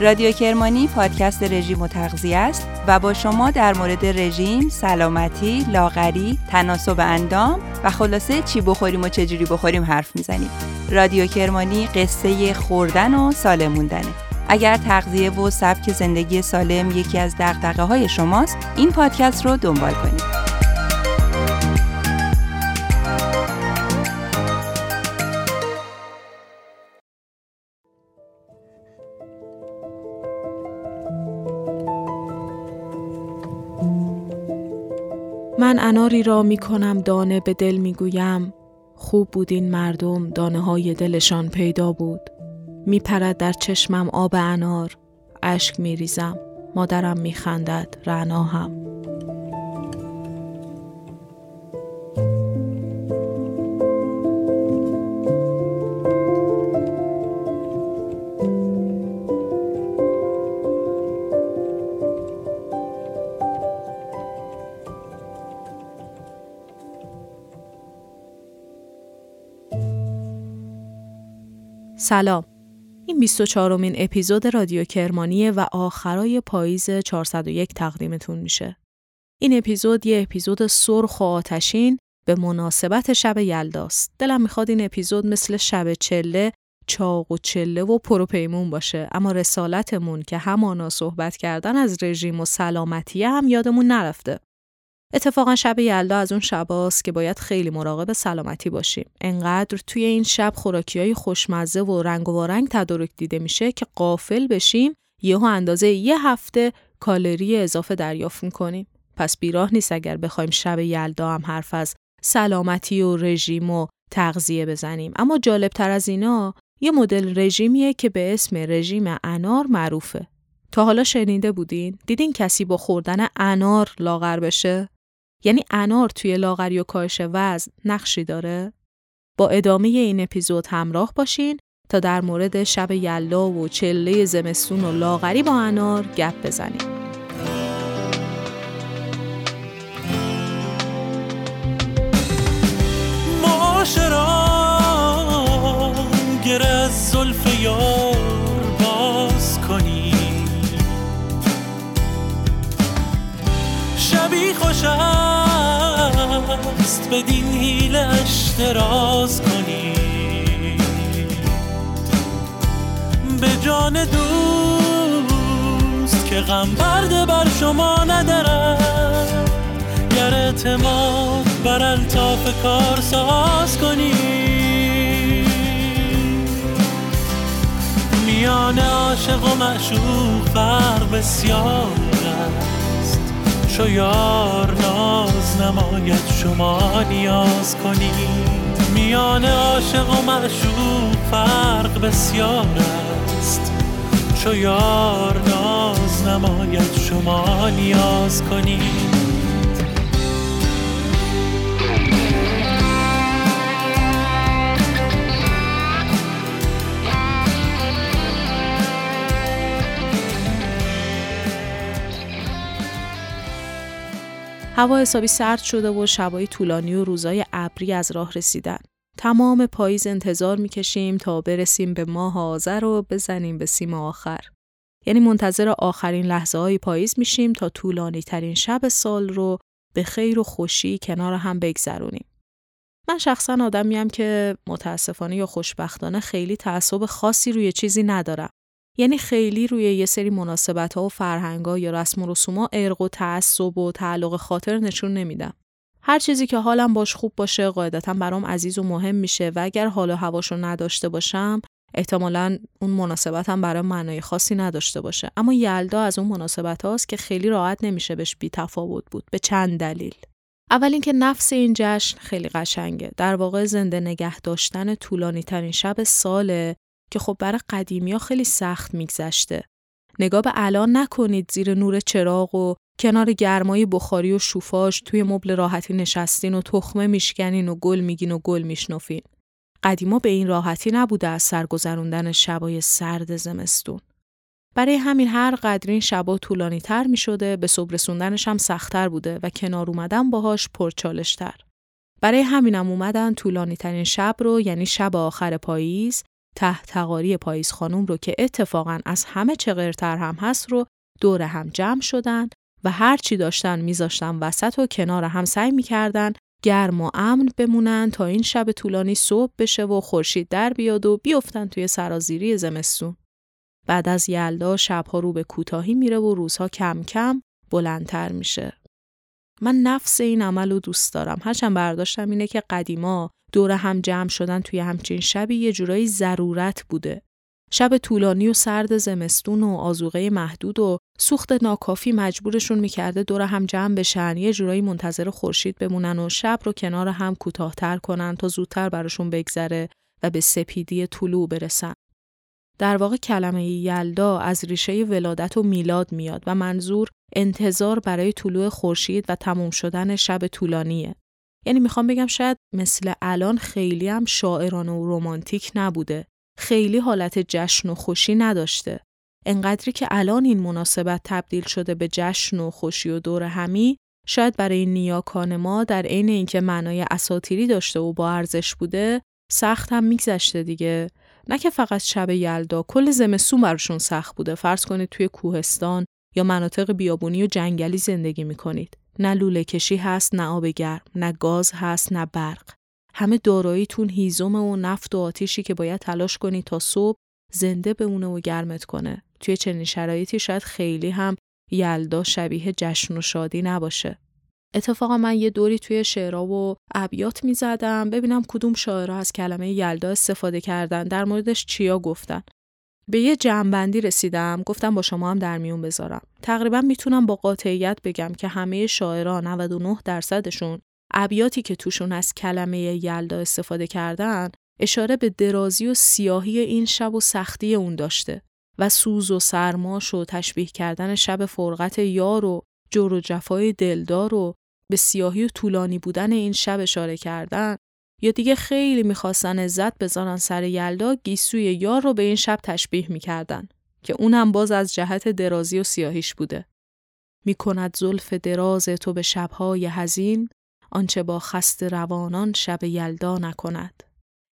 رادیو کرمانی پادکست رژیم و تغذیه است و با شما در مورد رژیم، سلامتی، لاغری، تناسب اندام و خلاصه چی بخوریم و چجوری بخوریم حرف می‌زنیم. رادیو کرمانی قصه خوردن و سالم موندنه. اگر تغذیه و سبک زندگی سالم یکی از دقدقه های شماست، این پادکست رو دنبال کنید. اناری را می کنم دانه به دل می گویم. خوب بود این مردم دانه های دلشان پیدا بود. می پرد در چشمم آب انار. اشک می ریزم. مادرم می خندد رعنا هم. سلام. این 24 امین اپیزود رادیو کرمانیه و آخرای پاییز 401 تقدیمتون میشه. این اپیزود یه اپیزود سرخ و آتشین به مناسبت شب یلداست. دلم می‌خواد این اپیزود مثل شب چله، چاق و چله و پروپیمون باشه اما رسالتمون که همانا صحبت کردن از رژیم و سلامتی هم یادمون نرفته. اتفاقا شب یلدا از اون شباست که باید خیلی مراقب سلامتی باشیم. انقدر توی این شب خوراکی های خوشمزه و رنگ و رنگ تدارک دیده میشه که قافل بشیم یهو اندازه یه هفته کالری اضافه دریافت می‌کنیم. پس بیراه نیست اگر بخوایم شب یلدا هم حرف از سلامتی و رژیم و تغذیه بزنیم. اما جالب تر از اینا یه مدل رژیمیه که به اسم رژیم انار معروفه. تا حالا شنیده بودین؟ دیدین کسی با خوردن انار لاغر بشه؟ یعنی انار توی لاغری و کاهش وزن نقشی داره؟ با ادامه این اپیزود همراه باشین تا در مورد شب یلا و چله زمستون و لاغری با انار گپ بزنیم. گر زلف یار باز کنی شبی خوشم بدین هیلش دراز کنی. به جان دوست که غم برده بر شما ندارد گر اعتماد بر الطاف کار ساز کنی. میان عاشق و معشوق فرق بسیار چو یار ناز نماید شما نیاز کنید. میان عاشق و معشوق فرق بسیار است. چو یار ناز نماید شما نیاز کنید. هوا حسابی سرد شده و شبای طولانی و روزای ابری از راه رسیدن. تمام پاییز انتظار می‌کشیم تا برسیم به ماه آذر و بزنیم به سیم آخر. یعنی منتظر آخرین لحظه های پاییز میشیم تا طولانی ترین شب سال رو به خیر و خوشی کنار هم بگذرونیم. من شخصا آدمیم که متاسفانه یا خوشبختانه خیلی تعصب خاصی روی چیزی ندارم. یعنی خیلی روی یه سری مناسبت ها و فرهنگ ها یا رسم و رسوم ارق و تعصب و تعلق خاطر نشون نمیدم. هر چیزی که حالم باش خوب باشه قاعدتا برام عزیز و مهم میشه و اگر حال و هواشو نداشته باشم احتمالا اون مناسبت هم برای معنای خاصی نداشته باشه. اما یلدا از اون مناسبت هاست که خیلی راحت نمیشه بهش بی تفاوت بود به چند دلیل. اول اینکه نفس این جشن خیلی قشنگه. در واقع زنده نگه داشتن طولانی ترین شب ساله که خب برای قدیمی ها خیلی سخت میگذشته. نگاه به الان نکنید زیر نور چراغ و کنار گرمای بخاری و شوفاش توی مبل راحتی نشستین و تخمه میشکنین و گل میگین و گل میشنفین. قدیما به این راحتی نبوده از سرگذروندن شبای سرد زمستون. برای همین هر قدر این شبا طولانی تر می شده به صبح رسوندنش هم سختتر بوده و کنار اومدن باهاش پرچالشتر. برای همینم اومدن طولانی ترین شب رو یعنی شب آخر پاییز ته تقاری پاییز خانوم رو که اتفاقا از همه چغرتر هم هست رو دور هم جمع شدن و هر چی داشتن میذاشتن وسط و کنار هم سعی می‌کردن گرم و امن بمونن تا این شب طولانی صبح بشه و خورشید در بیاد و بیفتن توی سرازیری زمستون. بعد از یلدا شبها رو به کوتاهی میره و روزها کم کم بلندتر میشه. من نفس این عمل رو دوست دارم. هرچند برداشتم اینه که قدیما دور هم جمع شدن توی همچین شبی یه جورایی ضرورت بوده. شب طولانی و سرد زمستون و آزوغه محدود و سوخت ناکافی مجبورشون می‌کرده دور هم جمع بشن یه جورایی منتظر خورشید بمونن و شب رو کنار هم کوتاهتر کنن تا زودتر براشون بگذره و به سپیدی طلوع برسن. در واقع کلمه یلدا از ریشه ولادت و میلاد میاد و منظور انتظار برای طلوع خورشید و تموم شدن شب طولانیه. یعنی می‌خوام بگم شاید مثل الان خیلی هم شاعرانه و رومانتیک نبوده. خیلی حالت جشن و خوشی نداشته. انقدری که الان این مناسبت تبدیل شده به جشن و خوشی و دور همی شاید برای نیاکان ما در عین اینکه معنای اساتیری داشته و با ارزش بوده سخت هم میگذشته دیگه نه که فقط شب یلدا کل زمستون براشون سخت بوده. فرض کنید توی کوهستان یا مناطق بیابونی و جنگلی زندگی می‌کنید. نه لوله کشی هست نه آب گرم نه گاز هست نه برق. همه داراییتون هیزم و نفت و آتیشی که باید تلاش کنید تا صبح زنده بمونه و گرمت کنه. توی چنین شرایطی شاید خیلی هم یلدا شبیه جشن و شادی نباشه. اتفاقا من یه دوری توی شعرها و ابیات می‌زدم ببینم کدوم شاعرها از کلمه یلدا استفاده کردن در موردش چیا گفتن. به یه جمعبندی رسیدم گفتم با شما هم در میون بذارم. تقریبا می‌تونم با قاطعیت بگم که همه شاعران 99 درصدشون ابیاتی که توشون از کلمه یلدا استفاده کردن اشاره به درازی و سیاهی این شب و سختی اون داشته و سوز و سرماش و تشبیه کردن شب فرقت یار و جور و جفای دلدار و به سیاهی و طولانی بودن این شب اشاره کردن یا دیگه خیلی می‌خواستن عزت بذارن سر یلدا گیسوی یار رو به این شب تشبیه می‌کردن که اونم باز از جهت درازی و سیاهیش بوده. می‌کند زلف دراز تو به شبهای هزین آنچه با خست روانان شب یلدا نکند.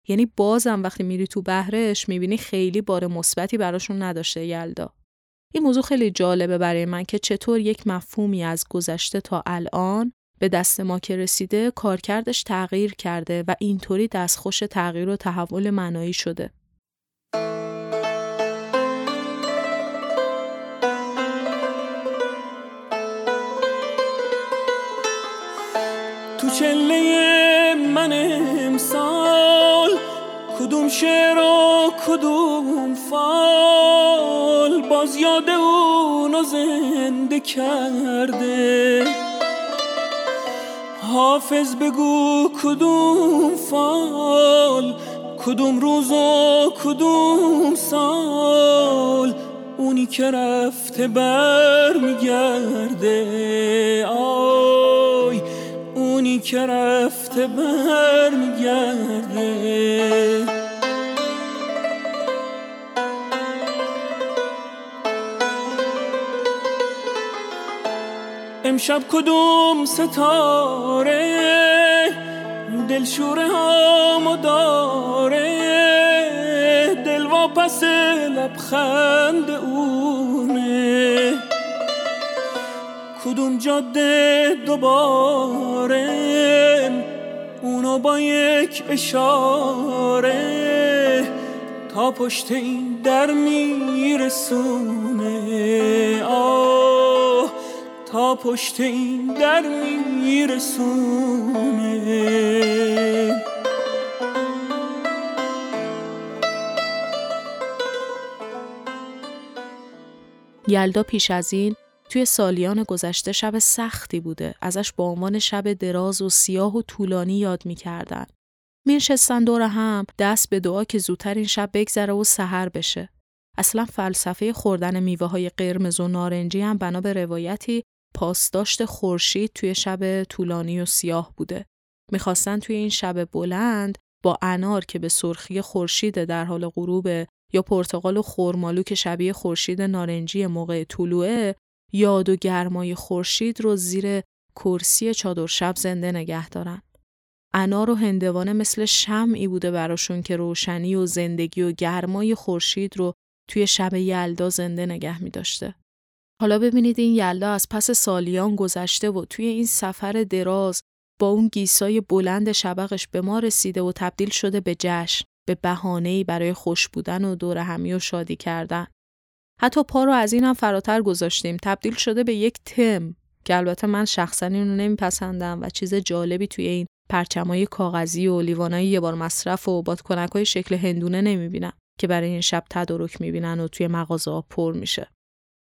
یعنی بازم وقتی میری تو بهرش می‌بینی خیلی بار مثبتی براشون نداشته یلدا. این موضوع خیلی جالبه برای من که چطور یک مفهومی از گذشته تا الان به دست ما که رسیده کارکردش تغییر کرده و اینطوری دستخوش تغییر و تحول معنایی شده. تو چله من امسال کدوم شعر و کدوم فال باز یاد اونو زنده کرده حافظ بگو کدوم فال کدوم روز و کدوم سال. اونی که رفته بر میگرده آی. اونی که رفته بر میگرده امشب کدوم ستاره؟ دلشوره ها داره. دل واپس لبخند اونه. کدوم جاده دوباره؟ اونو با یک اشاره. تا پشت این در میرسونه. پشت این در میرسونه یلدا پیش از این توی سالیان گذشته شب سختی بوده. ازش با عنوان شب دراز و سیاه و طولانی یاد می‌کردن. میرشستن دور هم دست به دعا که زودتر این شب بگذره و سحر بشه. اصلا فلسفه خوردن میوه های قرمز و نارنجی هم بنا به روایتی پاسداشت خورشید توی شب طولانی و سیاه بوده. می‌خواستن توی این شب بلند با انار که به سرخی خورشید در حال غروب یا پرتقال و خرمالو که شبیه خورشید نارنجی موقع طلوعه یاد و گرمای خورشید رو زیر کرسی چادر شب زنده نگه دارن. انار و هندوانه مثل شمعی بوده براشون که روشنی و زندگی و گرمای خورشید رو توی شب یلدا زنده نگه می داشته. حالا ببینید این یلدا از پس سالیان گذشته و توی این سفر دراز با اون گیسای بلند شبقش به ما رسیده و تبدیل شده به جشن، به بهانه‌ای برای خوش بودن و دور همی و شادی کردن. حتی پا رو از اینم فراتر گذاشتیم تبدیل شده به یک تم که البته من شخصا اینو نمیپسندم و چیز جالبی توی این پرچمای کاغذی و لیوانای یه بار مصرف و بادکنکای شکل هندونه نمی‌بینم که برای این شب تدارک می‌بینن و توی مغازه پر میشه.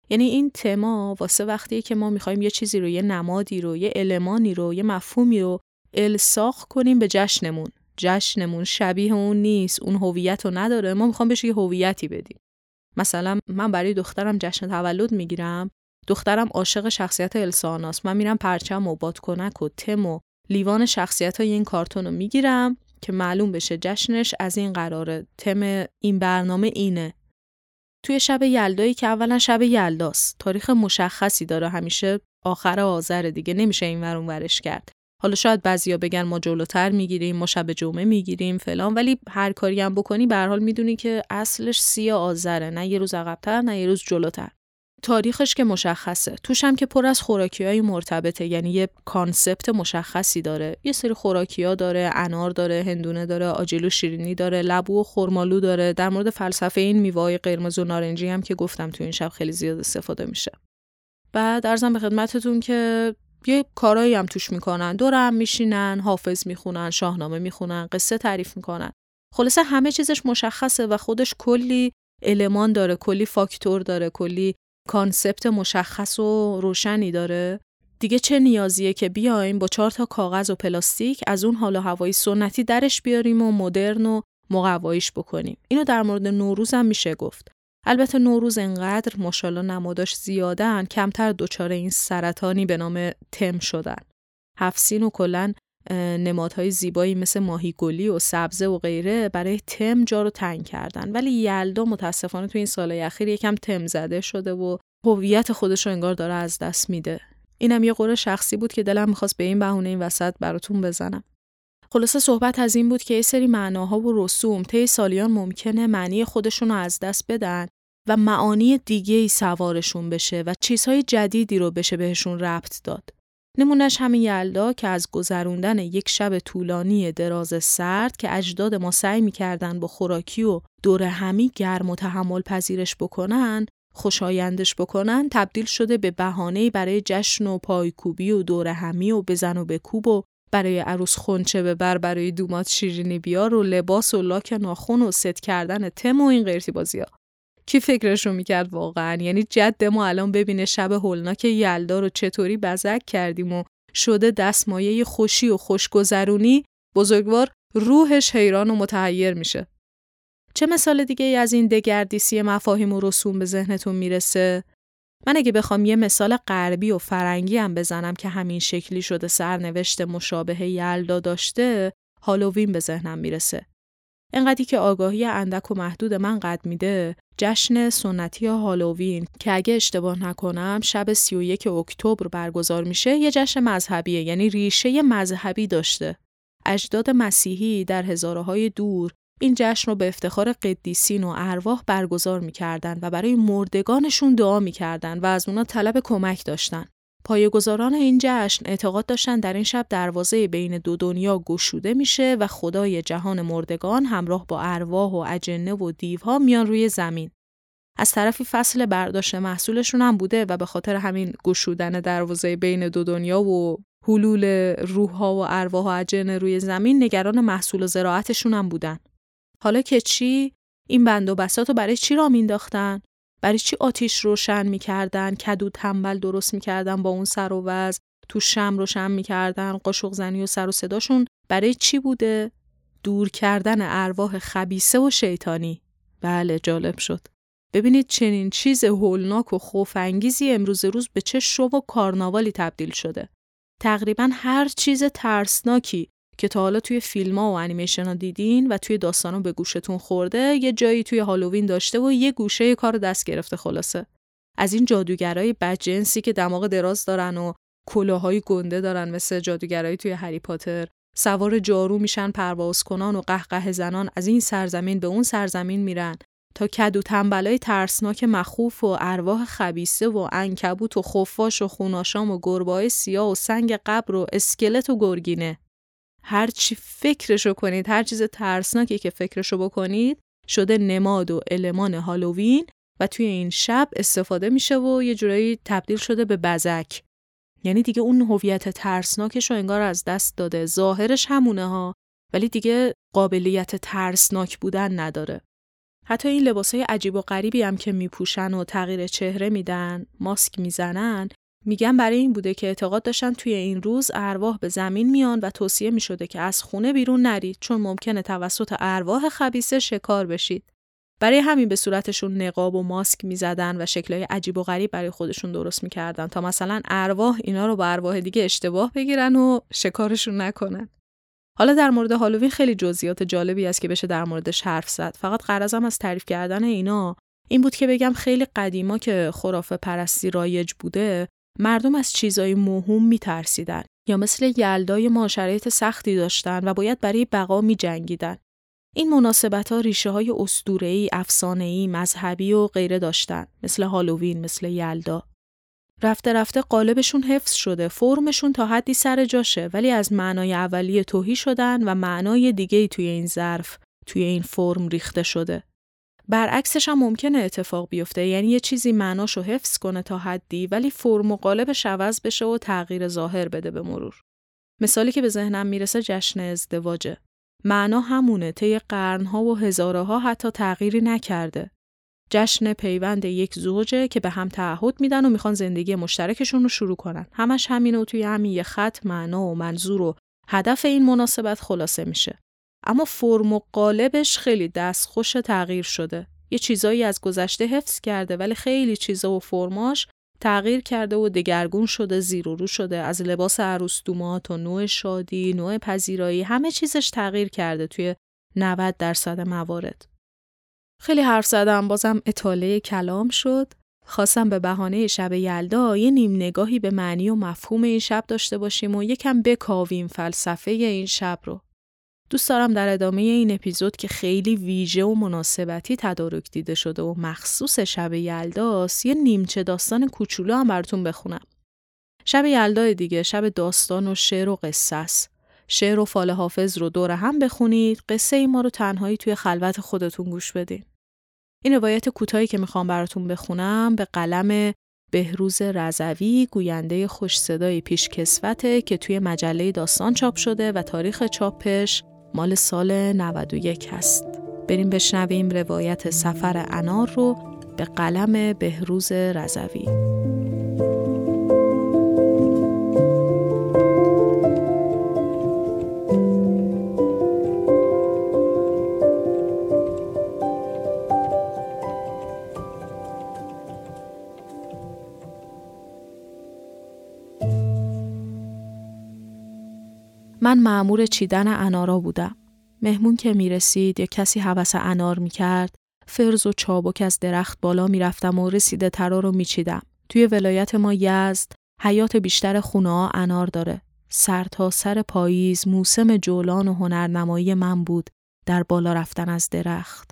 یعنی این تما واسه وقتیه که ما می‌خوایم یه چیزی رو یه نمادی رو یه المانی رو یه مفهومی رو الساخ کنیم به جشنمون. جشنمون شبیه اون نیست اون هویت رو نداره. ما می‌خوام بهش یه هویتی بدیم. مثلا من برای دخترم جشن تولد می‌گیرم دخترم عاشق شخصیت الساناست. من میرم پرچم و بادکنک و تم و لیوان شخصیت های این کارتون رو می‌گیرم که معلوم بشه جشنش از این قراره. تم این برنامه اینه. توی شب یلدایی که اولا شب یلداست. تاریخ مشخصی داره. همیشه آخر آذر دیگه. نمیشه این ورون ورش کرد. حالا شاید بعضیا بگن ما جلوتر می‌گیریم ما شب جمعه می‌گیریم فلان. ولی هر کاری هم بکنی به حال می‌دونی که اصلش سی آذره. نه یه روز عقبتر نه یه روز جلوتر. تاریخش که مشخصه. توش هم که پر از خوراکی های مرتبطه یعنی یه کانسپت مشخصی داره. یه سری خوراکی ها داره انار داره هندونه داره آجیل و شیرینی داره لبو و خرمالو داره. در مورد فلسفه این میوه قرمز و نارنجی هم که گفتم تو این شب خیلی زیاد استفاده میشه. بعد ارزم به خدمتتون که یه کارایی هم توش می‌کنن. دور هم میشینن حافظ می‌خونن شاهنامه می‌خونن قصه تعریف می‌کنن. خلاصه همه چیزش مشخصه و خودش کلی المان داره کلی فاکتور داره کلی concept مشخص و روشنی داره؟ دیگه چه نیازیه که بیایم با چهار تا کاغذ و پلاستیک از اون حال و هوای سنتی درش بیاریم و مدرن و مقواییش بکنیم؟ اینو در مورد نوروز هم میشه گفت. البته نوروز انقدر ماشاءالله نماداش زیادن کمتر دچار این سرطانی به نام تم شدن. هفسین و کلا نمادهای زیبایی مثل ماهیگلی و سبزه و غیره برای تم جا رو تنگ کردن. ولی یلدا متاسفانه تو این سال اخیر یکم تم زده شده و هویت خودش رو انگار داره از دست میده. اینم یه قره شخصی بود که دلم می‌خواست به این بهونه این وسط براتون بزنم. خلاصه صحبت از این بود که یه سری معناها و رسوم طی سالیان ممکنه معنی خودشون رو از دست بدن و معانی دیگه ای سوارشون بشه و چیزهای جدیدی رو بشه بهشون ربط داد. نمونش همین یلدا که از گذروندن یک شب طولانی دراز سرد که اجداد ما سعی می‌کردن با خوراکی و دور همی گرم و تحمل پذیرش بکنن خوشایندش بکنن تبدیل شده به بهانه برای جشن و پایکوبی و دور همی و بزن و بکوب و برای عروس خونچه ببر برای دومات شیرینی بیار و لباس و لاک ناخون و ست کردن تم و این قیرتی بازی ها. کی فکرشو می‌کرد واقعا؟ یعنی جد ما الان ببینه شب هولناک یلدا رو چطوری بزک کردیم و شده دستمایه خوشی و خوشگذرونی بزرگوار روحش حیران و متحیر میشه. چه مثال دیگه ای از این دگردیسی مفاهیم و رسوم به ذهنتون می‌رسه؟ من اگه بخوام یه مثال غربی و فرنگی هم بزنم که همین شکلی شده سرنوشت مشابه یلدا داشته هالووین به ذهنم می‌رسه. انقدری که آگاهی اندک و محدود من قد میده جشن سنتی هالووین که اگه اشتباه نکنم شب 31 اکتبر برگزار میشه یه جشن مذهبیه یعنی ریشه مذهبی داشته اجداد مسیحی در هزارهای دور این جشن رو به افتخار قدیسین و ارواح برگزار می‌کردن و برای مردگانشون دعا می‌کردن و از اونا طلب کمک داشتن. پایه‌گذاران این جشن اعتقاد داشتن در این شب دروازه بین دو دنیا گشوده میشه و خدای جهان مردگان همراه با ارواح و اجنه و دیوها میان روی زمین. از طرفی فصل برداشت محصولشون هم بوده و به خاطر همین گشودن دروازه بین دو دنیا و حلول روحها و ارواح و اجنه روی زمین نگران محصول و زراعتشون هم بودن. حالا که چی؟ این بند و بسات برای چی را مینداختن؟ برای چی آتیش روشن می‌کردن؟ کدو تنبل درست می‌کردن با اون سر و وز؟ تو شم روشن می‌کردن؟ قاشق زنی و سر و صداشون برای چی بوده؟ دور کردن ارواح خبیسه و شیطانی. بله جالب شد. ببینید چنین چیز هولناک و خوفانگیزی امروز روز به چه شو و کارناوالی تبدیل شده. تقریبا هر چیز ترسناکی که تا حالا توی فیلم ها و انیمیشن ها دیدین و توی داستان به گوشتون خورده یه جایی توی هالووین داشته و یه گوشه کار دست گرفته خلاصه. از این جادوگرای بدجنسی که دماغ دراز دارن و کلاهای گنده دارن مثل جادوگرایی توی هری پاتر سوار جارو میشن پرواز کنان و قهقه زنان از این سرزمین به اون سرزمین میرن تا کد و تنبلای ترسناک مخوف و ارواح خبیسه و انکبوت و خفاش و خوناشام و گربای سیاه و سنگ قبر و اسکلت و گرگینه. هر چی فکرشو کنید هر چیز ترسناکی که فکرشو بکنید شده نماد و المان هالووین و توی این شب استفاده میشه و یه جورایی تبدیل شده به بزک. یعنی دیگه اون هویت ترسناکش رو انگار از دست داده. ظاهرش همونه ها ولی دیگه قابلیت ترسناک بودن نداره. حتی این لباسای عجیب و غریبی هم که میپوشن و تغییر چهره میدن ماسک می‌زنن میگن برای این بوده که اعتقاد داشتن توی این روز ارواح به زمین میان و توصیه می‌شده که از خونه بیرون نرید چون ممکنه توسط ارواح خبیسه شکار بشید. برای همین به صورتشون نقاب و ماسک می‌زدن و شکلهای عجیب و غریب برای خودشون درست می‌کردن تا مثلا ارواح اینا رو با ارواح دیگه اشتباه بگیرن و شکارشون نکنن. حالا در مورد هالووین خیلی جزئیات جالبی است که بشه در موردش حرف زد. فقط قرضم از تعریف کردن اینا این بود که بگم خیلی قدیما که خرافه پرستی رایج بوده مردم از چیزای مهم میترسیدن یا مثل یلدای ما شرایط سختی داشتن و باید برای بقا می جنگیدن. این مناسبت ها ریشه های اسطوره‌ای، افسانه‌ای، مذهبی و غیره داشتن مثل هالووین، مثل یلدا. رفته رفته قالبشون حفظ شده، فرمشون تا حدی سر جاشه ولی از معنای اولیه توهی شدن و معنای دیگه توی این ظرف، توی این فرم ریخته شده. برعکسش هم ممکنه اتفاق بیفته. یعنی یه چیزی معناشو حفظ کنه تا حدی ولی فرم و قالبش عوض بشه و تغییر ظاهر بده به مرور. مثالی که به ذهنم می‌رسه جشن ازدواجه. معنا همونه طی قرنها و هزارها حتی تغییری نکرده. جشن پیوند یک زوجه که به هم تعهد میدن و می‌خوان زندگی مشترکشون رو شروع کنن. همش همینه و توی همین یه خط معنا و منظور و هدف این مناسبت خلاصه میشه. اما فرم و قالبش خیلی دستخوش تغییر شده. یه چیزایی از گذشته حفظ کرده ولی خیلی چیزا و فرماش تغییر کرده و دگرگون شده زیر و رو شده از لباس عروس دومات و نوع شادی، نوع پذیرایی همه چیزش تغییر کرده توی 90 درصد موارد. خیلی حرف زدم بازم اطاله کلام شد. خواستم به بهانه شب یلدا یه نیم نگاهی به معنی و مفهوم این شب داشته باشیم و یکم بکاویم فلسفه این شب رو. دوست دارم در ادامه این اپیزود که خیلی ویژه و مناسبتی تدارک دیده شده و مخصوص شب یلداست یه نیمچه داستان کوچولو هم براتون بخونم. شب یلدا دیگه شب داستان و شعر و قصه است. شعر و فال حافظ رو دور هم بخونید قصه ای ما رو تنهایی توی خلوت خودتون گوش بدین. این روایت کوتاهی که می‌خوام براتون بخونم به قلم بهروز رضوی گوینده خوش صدای پیشکسوته که توی مجله داستان چاپ شده و تاریخ چاپش مال سال 91 هست. بریم بشنویم روایت سفر انار رو به قلم بهروز رضوی. من معمور چیدن انارا بودم. مهمون که می رسید یا کسی حوس انار می کرد فرز و چابک از درخت بالا می رفتم و رسیده ترا رو می چیدم. توی ولایت ما یزد حیات بیشتر خونه ها انار داره. سر تا سر پاییز موسم جولان و هنرنمایی من بود در بالا رفتن از درخت.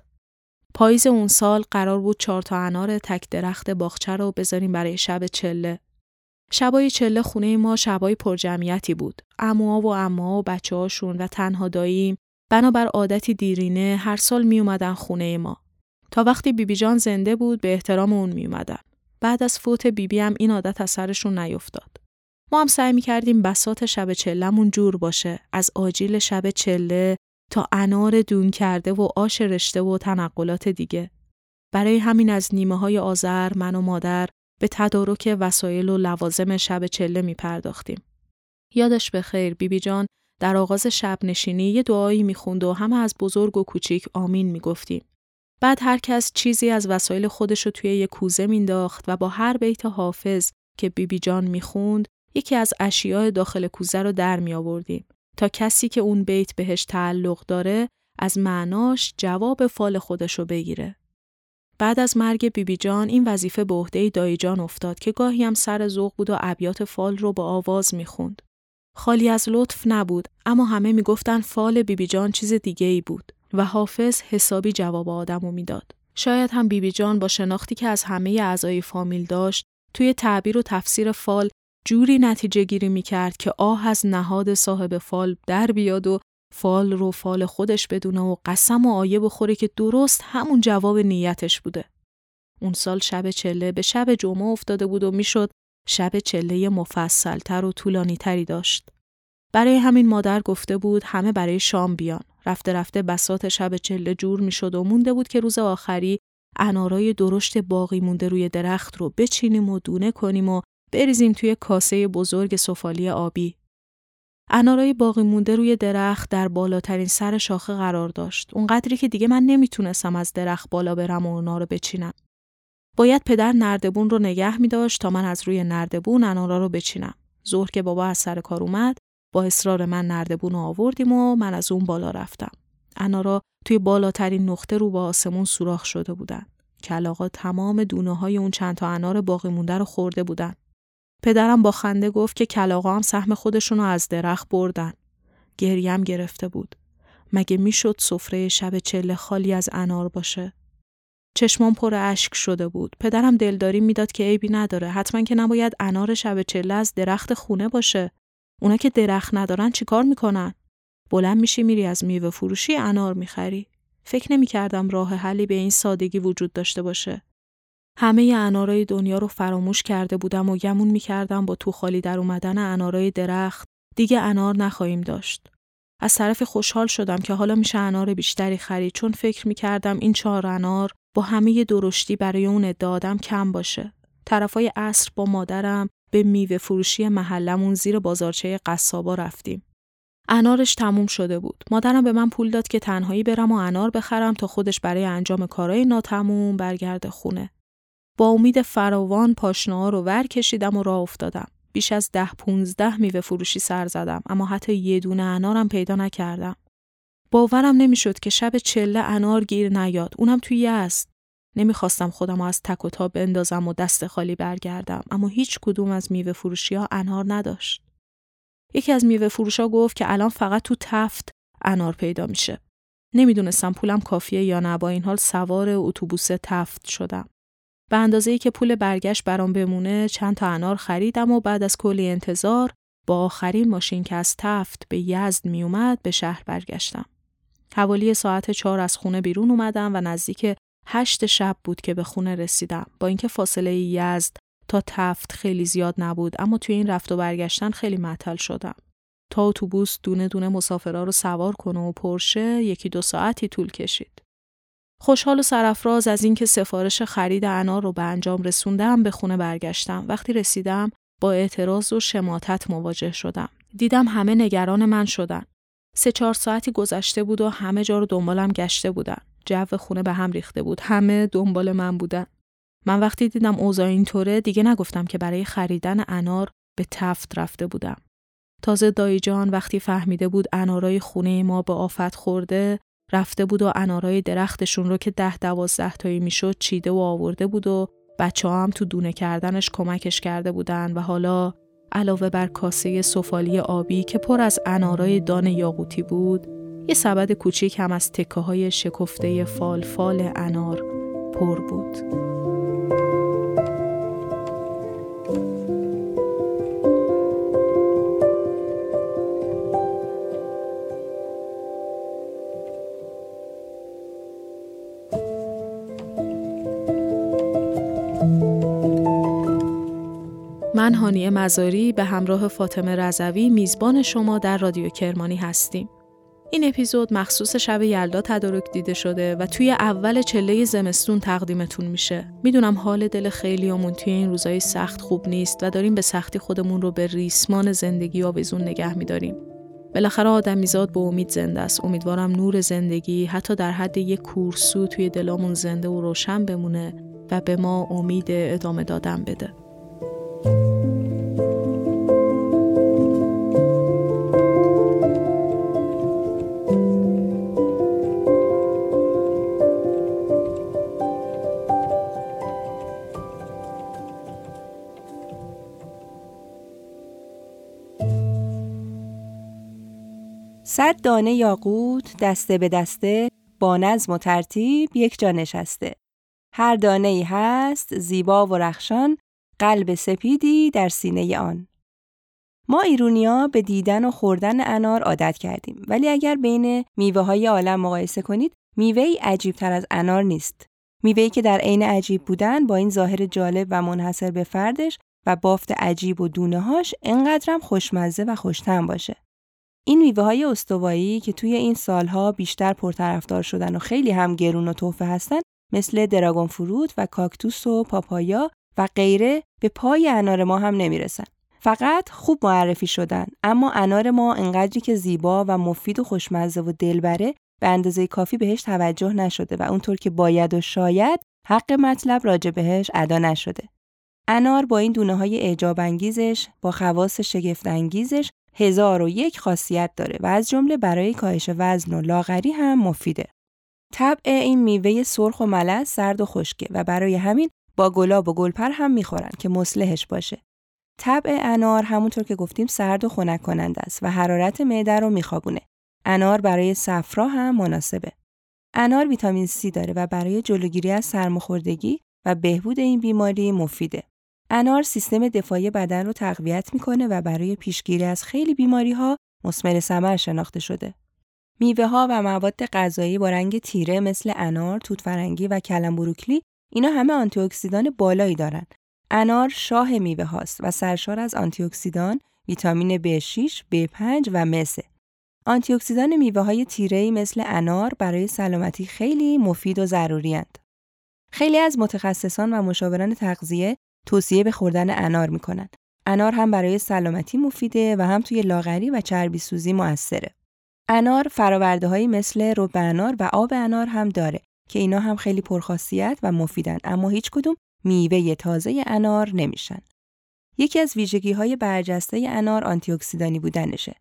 پاییز اون سال قرار بود چهار تا انار تک درخت باغچه رو بذاریم برای شب چله. شبای چله خونه ما شبای پرجمعیتی بود. اموها و اما و بچه هاشون و تنها داییم بنابر عادتی دیرینه هر سال می اومدن خونه ما. تا وقتی بیبی جان زنده بود به احترام اون می اومدن. بعد از فوت بیبی هم این عادت از سرشون نیفتاد. ما هم سعی می کردیم بسات شب چلمون جور باشه. از آجیل شب چله تا انار دون کرده و آش رشته و تنقلات دیگه. برای همین از نیمه های آذر من و مادر به تدارک وسایل و لوازم شب چله می پرداختیم. یادش به خیر بیبی جان در آغاز شب نشینی یه دعایی می‌خوند و همه از بزرگ و کوچیک آمین می‌گفتیم. بعد هر کس چیزی از وسایل خودش رو توی یه کوزه مینداخت و با هر بیت حافظ که بیبی جان می‌خوند یکی از اشیاء داخل کوزه رو در می آوردیم تا کسی که اون بیت بهش تعلق داره از معناش جواب فال خودش رو بگیره. بعد از مرگ بیبی جان این وظیفه به عهده دایی جان افتاد که گاهی هم سر ذوق بود و ابیات فال رو با آواز می‌خوند. خالی از لطف نبود اما همه می‌گفتن فال بیبی جان چیز دیگه ای بود و حافظ حسابی جواب آدمو می‌داد. شاید هم بیبی جان با شناختی که از همه اعضای فامیل داشت توی تعبیر و تفسیر فال جوری نتیجه گیری می کرد که آه از نهاد صاحب فال در بیاد و فال رو فال خودش بدونه و قسم و آیه بخوره که درست همون جواب نیتش بوده. اون سال شب چله به شب جمعه افتاده بود و می‌شد شب چله مفصلتر و طولانی تری داشت. برای همین مادر گفته بود همه برای شام بیان. رفته رفته بسات شب چله جور می‌شد و مونده بود که روز آخری انارای درشت باقی مونده روی درخت رو بچینیم و دونه کنیم و بریزیم توی کاسه بزرگ سفالی آبی. انارای باقی مونده روی درخت در بالاترین سر شاخه قرار داشت. اونقدری که دیگه من نمی‌تونستم از درخت بالا برم و اونا رو بچینم. باید پدر نردبون رو نگه می داشت تا من از روی نردبون انارا رو بچینم. ظهر که بابا از سر کار اومد با اصرار من نردبون رو آوردیم و من از اون بالا رفتم. انارا توی بالاترین نقطه رو با آسمون سوراخ شده بودن. کلاغا تمام دونه های اون چند تا انار باقی مونده رو خورده بودن. پدرم با خنده گفت که کلاغا هم سهم خودشون رو از درخت بردن. گریم گرفته بود. مگه می‌شد سفره شب چله خالی از انار باشه؟ چشمام پر اشک شده بود. پدرم دلداری می‌داد که عیبی نداره. حتما که نباید انار شب چله از درخت خونه باشه. اونا که درخت ندارن چیکار می‌کنن؟ بلند میشی میری از میوه فروشی انار می‌خری. فکر نمی‌کردم راه حلی به این سادگی وجود داشته باشه. همه انارای دنیا رو فراموش کرده بودم و گمون می‌کردم با تو خالی در اومدن انارای درخت دیگه انار نخواهیم داشت. از طرف خوشحال شدم که حالا میشه انار بیشتری خرید چون فکر می‌کردم این چهار انار با همه درشتی برای اون ادعادم کم باشه. طرفای عصر با مادرم به میوه فروشی محلمون زیر بازارچه قصابا رفتیم. انارش تموم شده بود. مادرم به من پول داد که تنهایی برم و انار بخرم تا خودش برای انجام کارهای ناتموم برگرده خونه. با امید فراوان پاشنه رو ور کشیدم و راه افتادم. بیش از ده پونزده میوه فروشی سر زدم اما حتی یه دونه انارم پیدا نکردم. باورم نمی‌شد که شب چله انار گیر نیاد. اونم توی است. نمی‌خواستم خودم از تک و تا بندازم و دست خالی برگردم اما هیچ کدوم از میوه فروشی ها انار نداشت. یکی از میوه فروشا گفت که الان فقط تو تفت انار پیدا میشه. نمی‌دونستم پولم کافیه یا نه با این حال سوار اتوبوس تفت شدم. به اندازه ای که پول برگشت برام بمونه چند تا انار خریدم و بعد از کلی انتظار با آخرین ماشین که از تفت به یزد میومد به شهر برگشتم. حوالی ساعت چهار از خونه بیرون اومدم و نزدیک هشت شب بود که به خونه رسیدم. با اینکه فاصله یزد تا تفت خیلی زیاد نبود اما توی این رفت و برگشتن خیلی معطل شدم. تا اتوبوس دونه دونه مسافرها رو سوار کنه و پرشه یکی دو ساعتی طول کشید. خوشحال و سرافراز از اینکه سفارش خرید انار رو به انجام رسوندم به خونه برگشتم. وقتی رسیدم با اعتراض و شماتت مواجه شدم. دیدم همه نگران من شدن. سه چهار ساعتی گذشته بود و همه جا رو دنبالم گشته بودن. جو خونه به هم ریخته بود. همه دنبال من بودن. من وقتی دیدم اوضاع اینطوره دیگه نگفتم که برای خریدن انار به تفت رفته بودم. تازه دایی جان وقتی فهمیده بود انارای خونه ما به آفت خورده رفته بود و انارای درختشون رو که ده دوازده تایی می‌شد چیده و آورده بود و بچه هم تو دونه کردنش کمکش کرده بودن و حالا علاوه بر کاسه سفالی آبی که پر از انارای دان یاقوتی بود یه سبد کوچیک هم از تکه های شکفته فال فال انار پر بود. هانیه مزاری به همراه فاطمه رضوی میزبان شما در رادیو کرمانی هستیم. این اپیزود مخصوص شب یلدا تدارک دیده شده و توی اول چله زمستون تقدیمتون میشه. می‌دونم حال دل خیلیامون توی این روزای سخت خوب نیست و داریم به سختی خودمون رو به ریسمان زندگی آویزون نگه میداریم. بالاخره آدمیزاد به امید زنده است. امیدوارم نور زندگی حتی در حد یک کورسو توی دلامون زنده و روشن بمونه و به ما امید ادامه دادن بده. صد دانه یاقوت دسته به دسته با نظم و ترتیب یک جا نشسته. هر دانه ای هست زیبا و رخشان قلب سپیدی در سینه آن. ما ایرونیا به دیدن و خوردن انار عادت کردیم ولی اگر بین میوه های عالم مقایسه کنید میوه ای عجیب تر از انار نیست. میوه‌ای که در عین عجیب بودن با این ظاهر جالب و منحصر به فردش و بافت عجیب و دونه هاش انقدرم خوشمزه و خوشتم باشه. این میوه های استوایی که توی این سالها بیشتر پرطرفدار شدن و خیلی هم گرون و توفه هستن مثل دراگون فروت و کاکتوس و پاپایا و غیره به پای انار ما هم نمی‌رسن. فقط خوب معرفی شدن اما انار ما انقدری که زیبا و مفید و خوشمزه و دلبره به اندازه کافی بهش توجه نشده و اونطور که باید و شاید حق مطلب راجع بهش ادا نشده. انار با این دونه های اعجاب انگیزش با خواص شگفت انگیزش هزار و یک خاصیت داره و از جمله برای کاهش وزن و لاغری هم مفیده. طبع این میوه سرخ و ملس سرد و خشکه و برای همین با گلاب و گلپر هم می‌خورن که مصلحش باشه. طبع انار همونطور که گفتیم سرد و خنک کننده است و حرارت معده رو میخوابونه. انار برای صفرا هم مناسبه. انار ویتامین C داره و برای جلوگیری از سرماخوردگی و بهبود این بیماری مفیده. انار سیستم دفاعی بدن رو تقویت می‌کنه و برای پیشگیری از خیلی بیماری ها مسمر ثمر شناخته شده. میوه ها و مواد غذایی با رنگ تیره مثل انار، توت فرنگی و کلم بروکلی اینا همه آنتی اکسیدان بالایی دارن. انار شاه میوه هاست و سرشار از آنتی اکسیدان، ویتامین B6, B5 و مسه. آنتی اکسیدان میوه های تیره مثل انار برای سلامتی خیلی مفید و ضروری خیلی از متخصصان و مشاوران تغذیه توصیه به خوردن انار می‌کنن. انار هم برای سلامتی مفیده و هم توی لاغری و چربی سوزی موثره. انار فراورده مثل رب انار و آب انار هم داره که اینا هم خیلی پرخاصیت و مفیدن اما هیچ کدوم میوه تازه انار نمیشن. یکی از ویژگی های برجسته انار آنتی اکسیدانی بودنشه.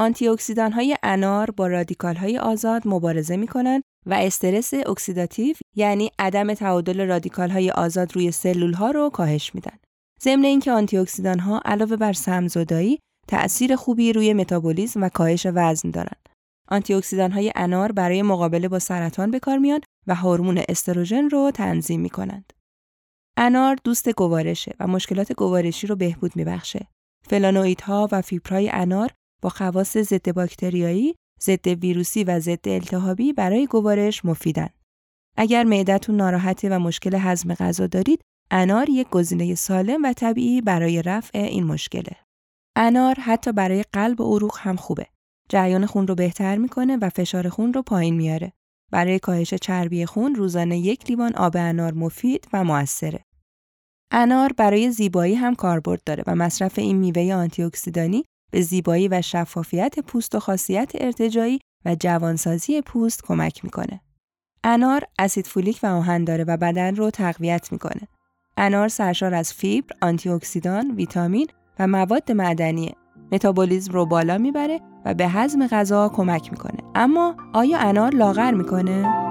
آنتی اکسیدان های انار با رادیکال های آزاد مبارزه می‌کنن و استرس اکسیداتیو یعنی عدم تعادل رادیکال های آزاد روی سلول ها رو کاهش میدن. ضمن اینکه آنتی اکسیدان ها علاوه بر سمزدایی تأثیر خوبی روی متابولیسم و کاهش وزن دارند. آنتی اکسیدان های انار برای مقابله با سرطان به کار میان و هورمون استروژن رو تنظیم می‌کنند. انار دوست گوارشه و مشکلات گوارشی رو بهبود میبخشه. فلانوئیدها و فیبرهای انار با خواص ضد باکتریایی، ضد ویروسی و ضد التهابی برای گوارش مفیدن. اگر معدتون ناراحته و مشکل هضم غذا دارید، انار یک گزینه سالم و طبیعی برای رفع این مشکله. انار حتی برای قلب و عروق هم خوبه. جریان خون رو بهتر می‌کنه و فشار خون رو پایین میاره. برای کاهش چربی خون روزانه یک لیوان آب انار مفید و موثره. انار برای زیبایی هم کاربرد داره و مصرف این میوه آنتی اکسیدانی به زیبایی و شفافیت پوست و خاصیت ارتجایی و جوانسازی پوست کمک می‌کنه. انار اسید فولیک و آهن داره و بدن رو تقویت می‌کنه. انار سرشار از فیبر، آنتی اکسیدان، ویتامین و مواد معدنیه. متابولیزم رو بالا می‌بره و به هضم غذا کمک می‌کنه. اما آیا انار لاغر می‌کنه؟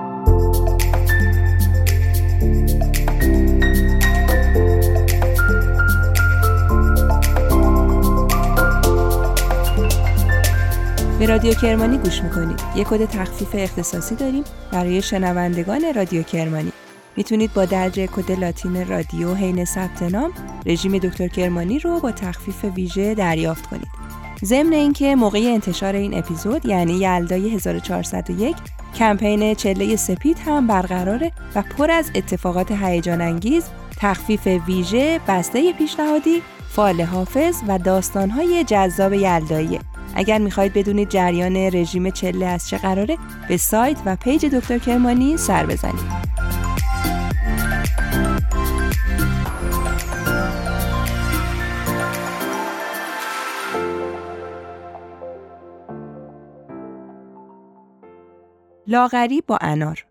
به رادیو کرمانی گوش می‌کنید. یک کد تخفیف اختصاصی داریم برای شنوندگان رادیو کرمانی. می‌تونید با درج کد لاتین رادیو حین ثبت نام رژیم دکتر کرمانی رو با تخفیف ویژه دریافت کنید. ضمن اینکه موقع انتشار این اپیزود یعنی یلدای 1401 کمپین چله سپید هم برقراره و پر از اتفاقات هیجان انگیز، تخفیف ویژه، بسته پیشنهادی، فال حافظ و داستانهای جذاب یلداییه اگر می‌خواهید بدونید جریان رژیم چله از چه قراره به سایت و page دکتر کرمانی سر بزنید. لاغری با انار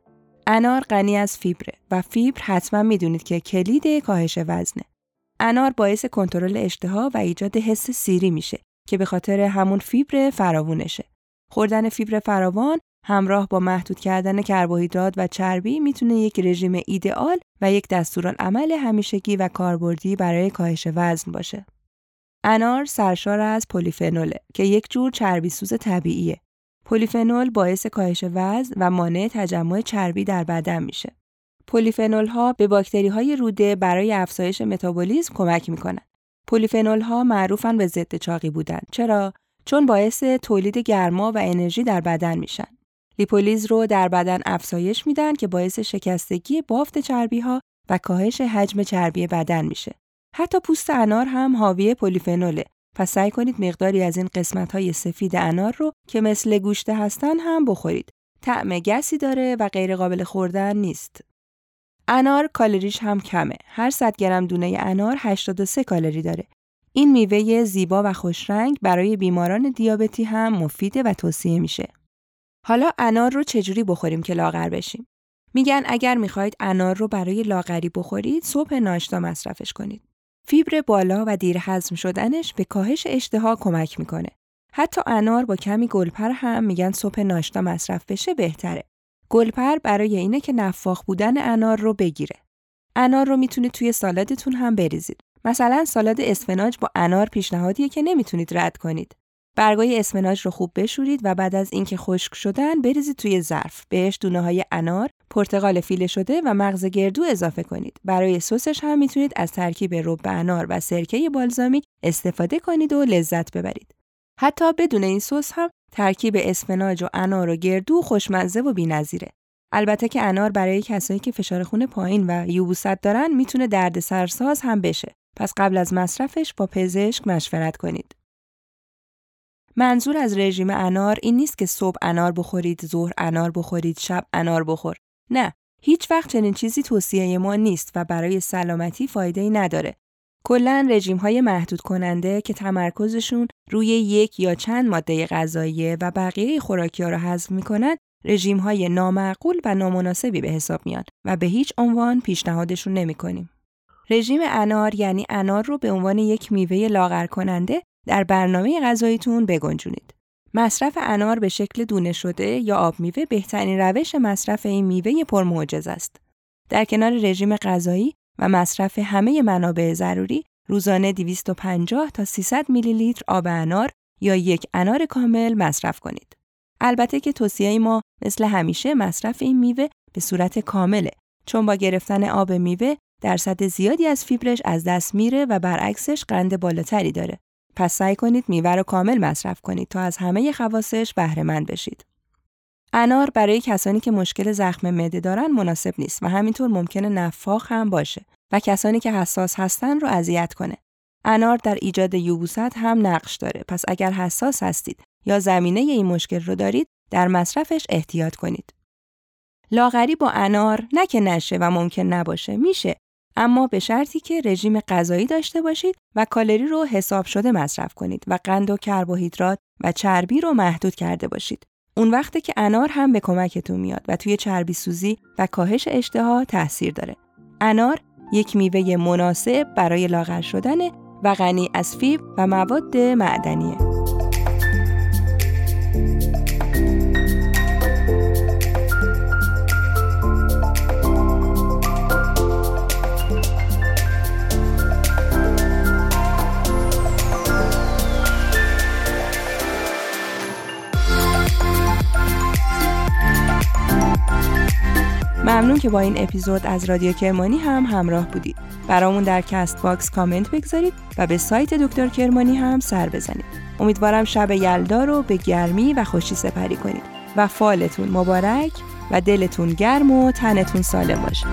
انار غنی از فیبره و فیبر حتما می‌دونید که کلید کاهش وزنه. انار باعث کنترل اشتها و ایجاد حس سیری میشه که به خاطر همون فیبر فراوونشه. خوردن فیبر فراوان همراه با محدود کردن کربوهیدرات و چربی می‌تونه یک رژیم ایدئال و یک عمل همیشگی و کاربردی برای کاهش وزن باشه. انار سرشار از پلیفنوله که یک جور چربی سوز طبیعیه پلیفنول باعث کاهش وزن و مانع تجمع چربی در بدن میشه. پلیفنول به باکتری های روده برای افزایش متابولیسم کمک می‌کنن. پلیفنول ها معروفن به ضد چاقی بودن. چرا؟ چون باعث تولید گرما و انرژی در بدن میشن. لیپولیز رو در بدن افزایش میدن که باعث شکستگی بافت چربی ها و کاهش حجم چربی بدن میشه. حتی پوست انار هم حاوی پلیفنوله. پس سعی کنید مقداری از این قسمت های سفید انار رو که مثل گوشته هستن هم بخورید. طعم گسی داره و غیر قابل خوردن نیست. انار کالریش هم کمه. هر 100 گرم دونه انار 83 کالری داره. این میوه زیبا و خوشرنگ برای بیماران دیابتی هم مفیده و توصیه میشه. حالا انار رو چجوری بخوریم که لاغر بشیم؟ میگن اگر می‌خواید انار رو برای لاغری بخورید صبح ناشتا مصرفش کنید. فیبر بالا و دیر هضم شدنش به کاهش اشتها کمک می‌کنه. حتی انار با کمی گلپر هم میگن صبح ناشتا مصرف بشه بهتره. گلپر برای اینه که نفاخ بودن انار رو بگیره. انار رو می‌تونید توی سالادتون هم بریزید. مثلا سالاد اسفناج با انار پیشنهادیه که نمی‌تونید رد کنید. برگای اسفناج رو خوب بشورید و بعد از اینکه خشک شدن بریزید توی ظرف. بهش دونه های انار، پرتقال فیله شده و مغز گردو اضافه کنید. برای سسش هم می‌تونید از ترکیب رب انار و سرکه بالزامی استفاده کنید و لذت ببرید. حتی بدون این سس هم ترکیب اسفناج و انار و گردو خوشمزه و بی‌نظیره. البته که انار برای کسایی که فشار خون پایین و یوبوست دارن می‌تونه درد سرساز هم بشه. پس قبل از مصرفش با پزشک مشورت کنید. منظور از رژیم انار این نیست که صبح انار بخورید، ظهر انار بخورید، شب انار بخور. نه، هیچ وقت چنین چیزی توصیه ما نیست و برای سلامتی فایده ای نداره. کلا رژیم های محدود کننده که تمرکزشون روی یک یا چند ماده غذایی و بقیه خوراکی ها رو حذف می‌کنن رژیم های نامعقول و نامناسبی به حساب میان و به هیچ عنوان پیشنهادشون نمی‌کنیم. رژیم انار یعنی انار رو به عنوان یک میوه لاغر کننده در برنامه غذاییتون بگنجونید. مصرف انار به شکل دونه شده یا آب میوه بهترین روش مصرف این میوه پرمعجز است. در کنار رژیم غذایی و مصرف همه منابع ضروری روزانه 250 تا 300 میلی لیتر آب انار یا یک انار کامل مصرف کنید. البته که توصیه ما مثل همیشه مصرف این میوه به صورت کامله چون با گرفتن آب میوه درصد زیادی از فیبرش از دست میره و برعکسش قند بالاتری داره. پس سعی کنید میوه رو کامل مصرف کنید تا از همه خواصش بهره مند بشید. انار برای کسانی که مشکل زخم معده دارن مناسب نیست و همینطور ممکنه نفاخ هم باشه و کسانی که حساس هستن رو اذیت کنه. انار در ایجاد یوبوست هم نقش داره پس اگر حساس هستید یا زمینه این مشکل رو دارید در مصرفش احتیاط کنید. لاغری با انار نه که نشه و ممکن نباشه میشه اما به شرطی که رژیم غذایی داشته باشید و کالری رو حساب شده مصرف کنید و قند و کربوهیدرات و چربی رو محدود کرده باشید. اون وقته که انار هم به کمکتون میاد و توی چربی سوزی و کاهش اشتها تاثیر داره. انار یک میوه مناسب برای لاغر شدن و غنی از فیبر و مواد معدنیه. ممنون که با این اپیزود از رادیو کرمانی هم همراه بودید. برامون در Castbox comment بگذارید و به سایت دکتر کرمانی هم سر بزنید. امیدوارم شب یلدا رو به گرمی و خوشی سپری کنید و فالتون مبارک و دلتون گرم و تنتون سالم باشه.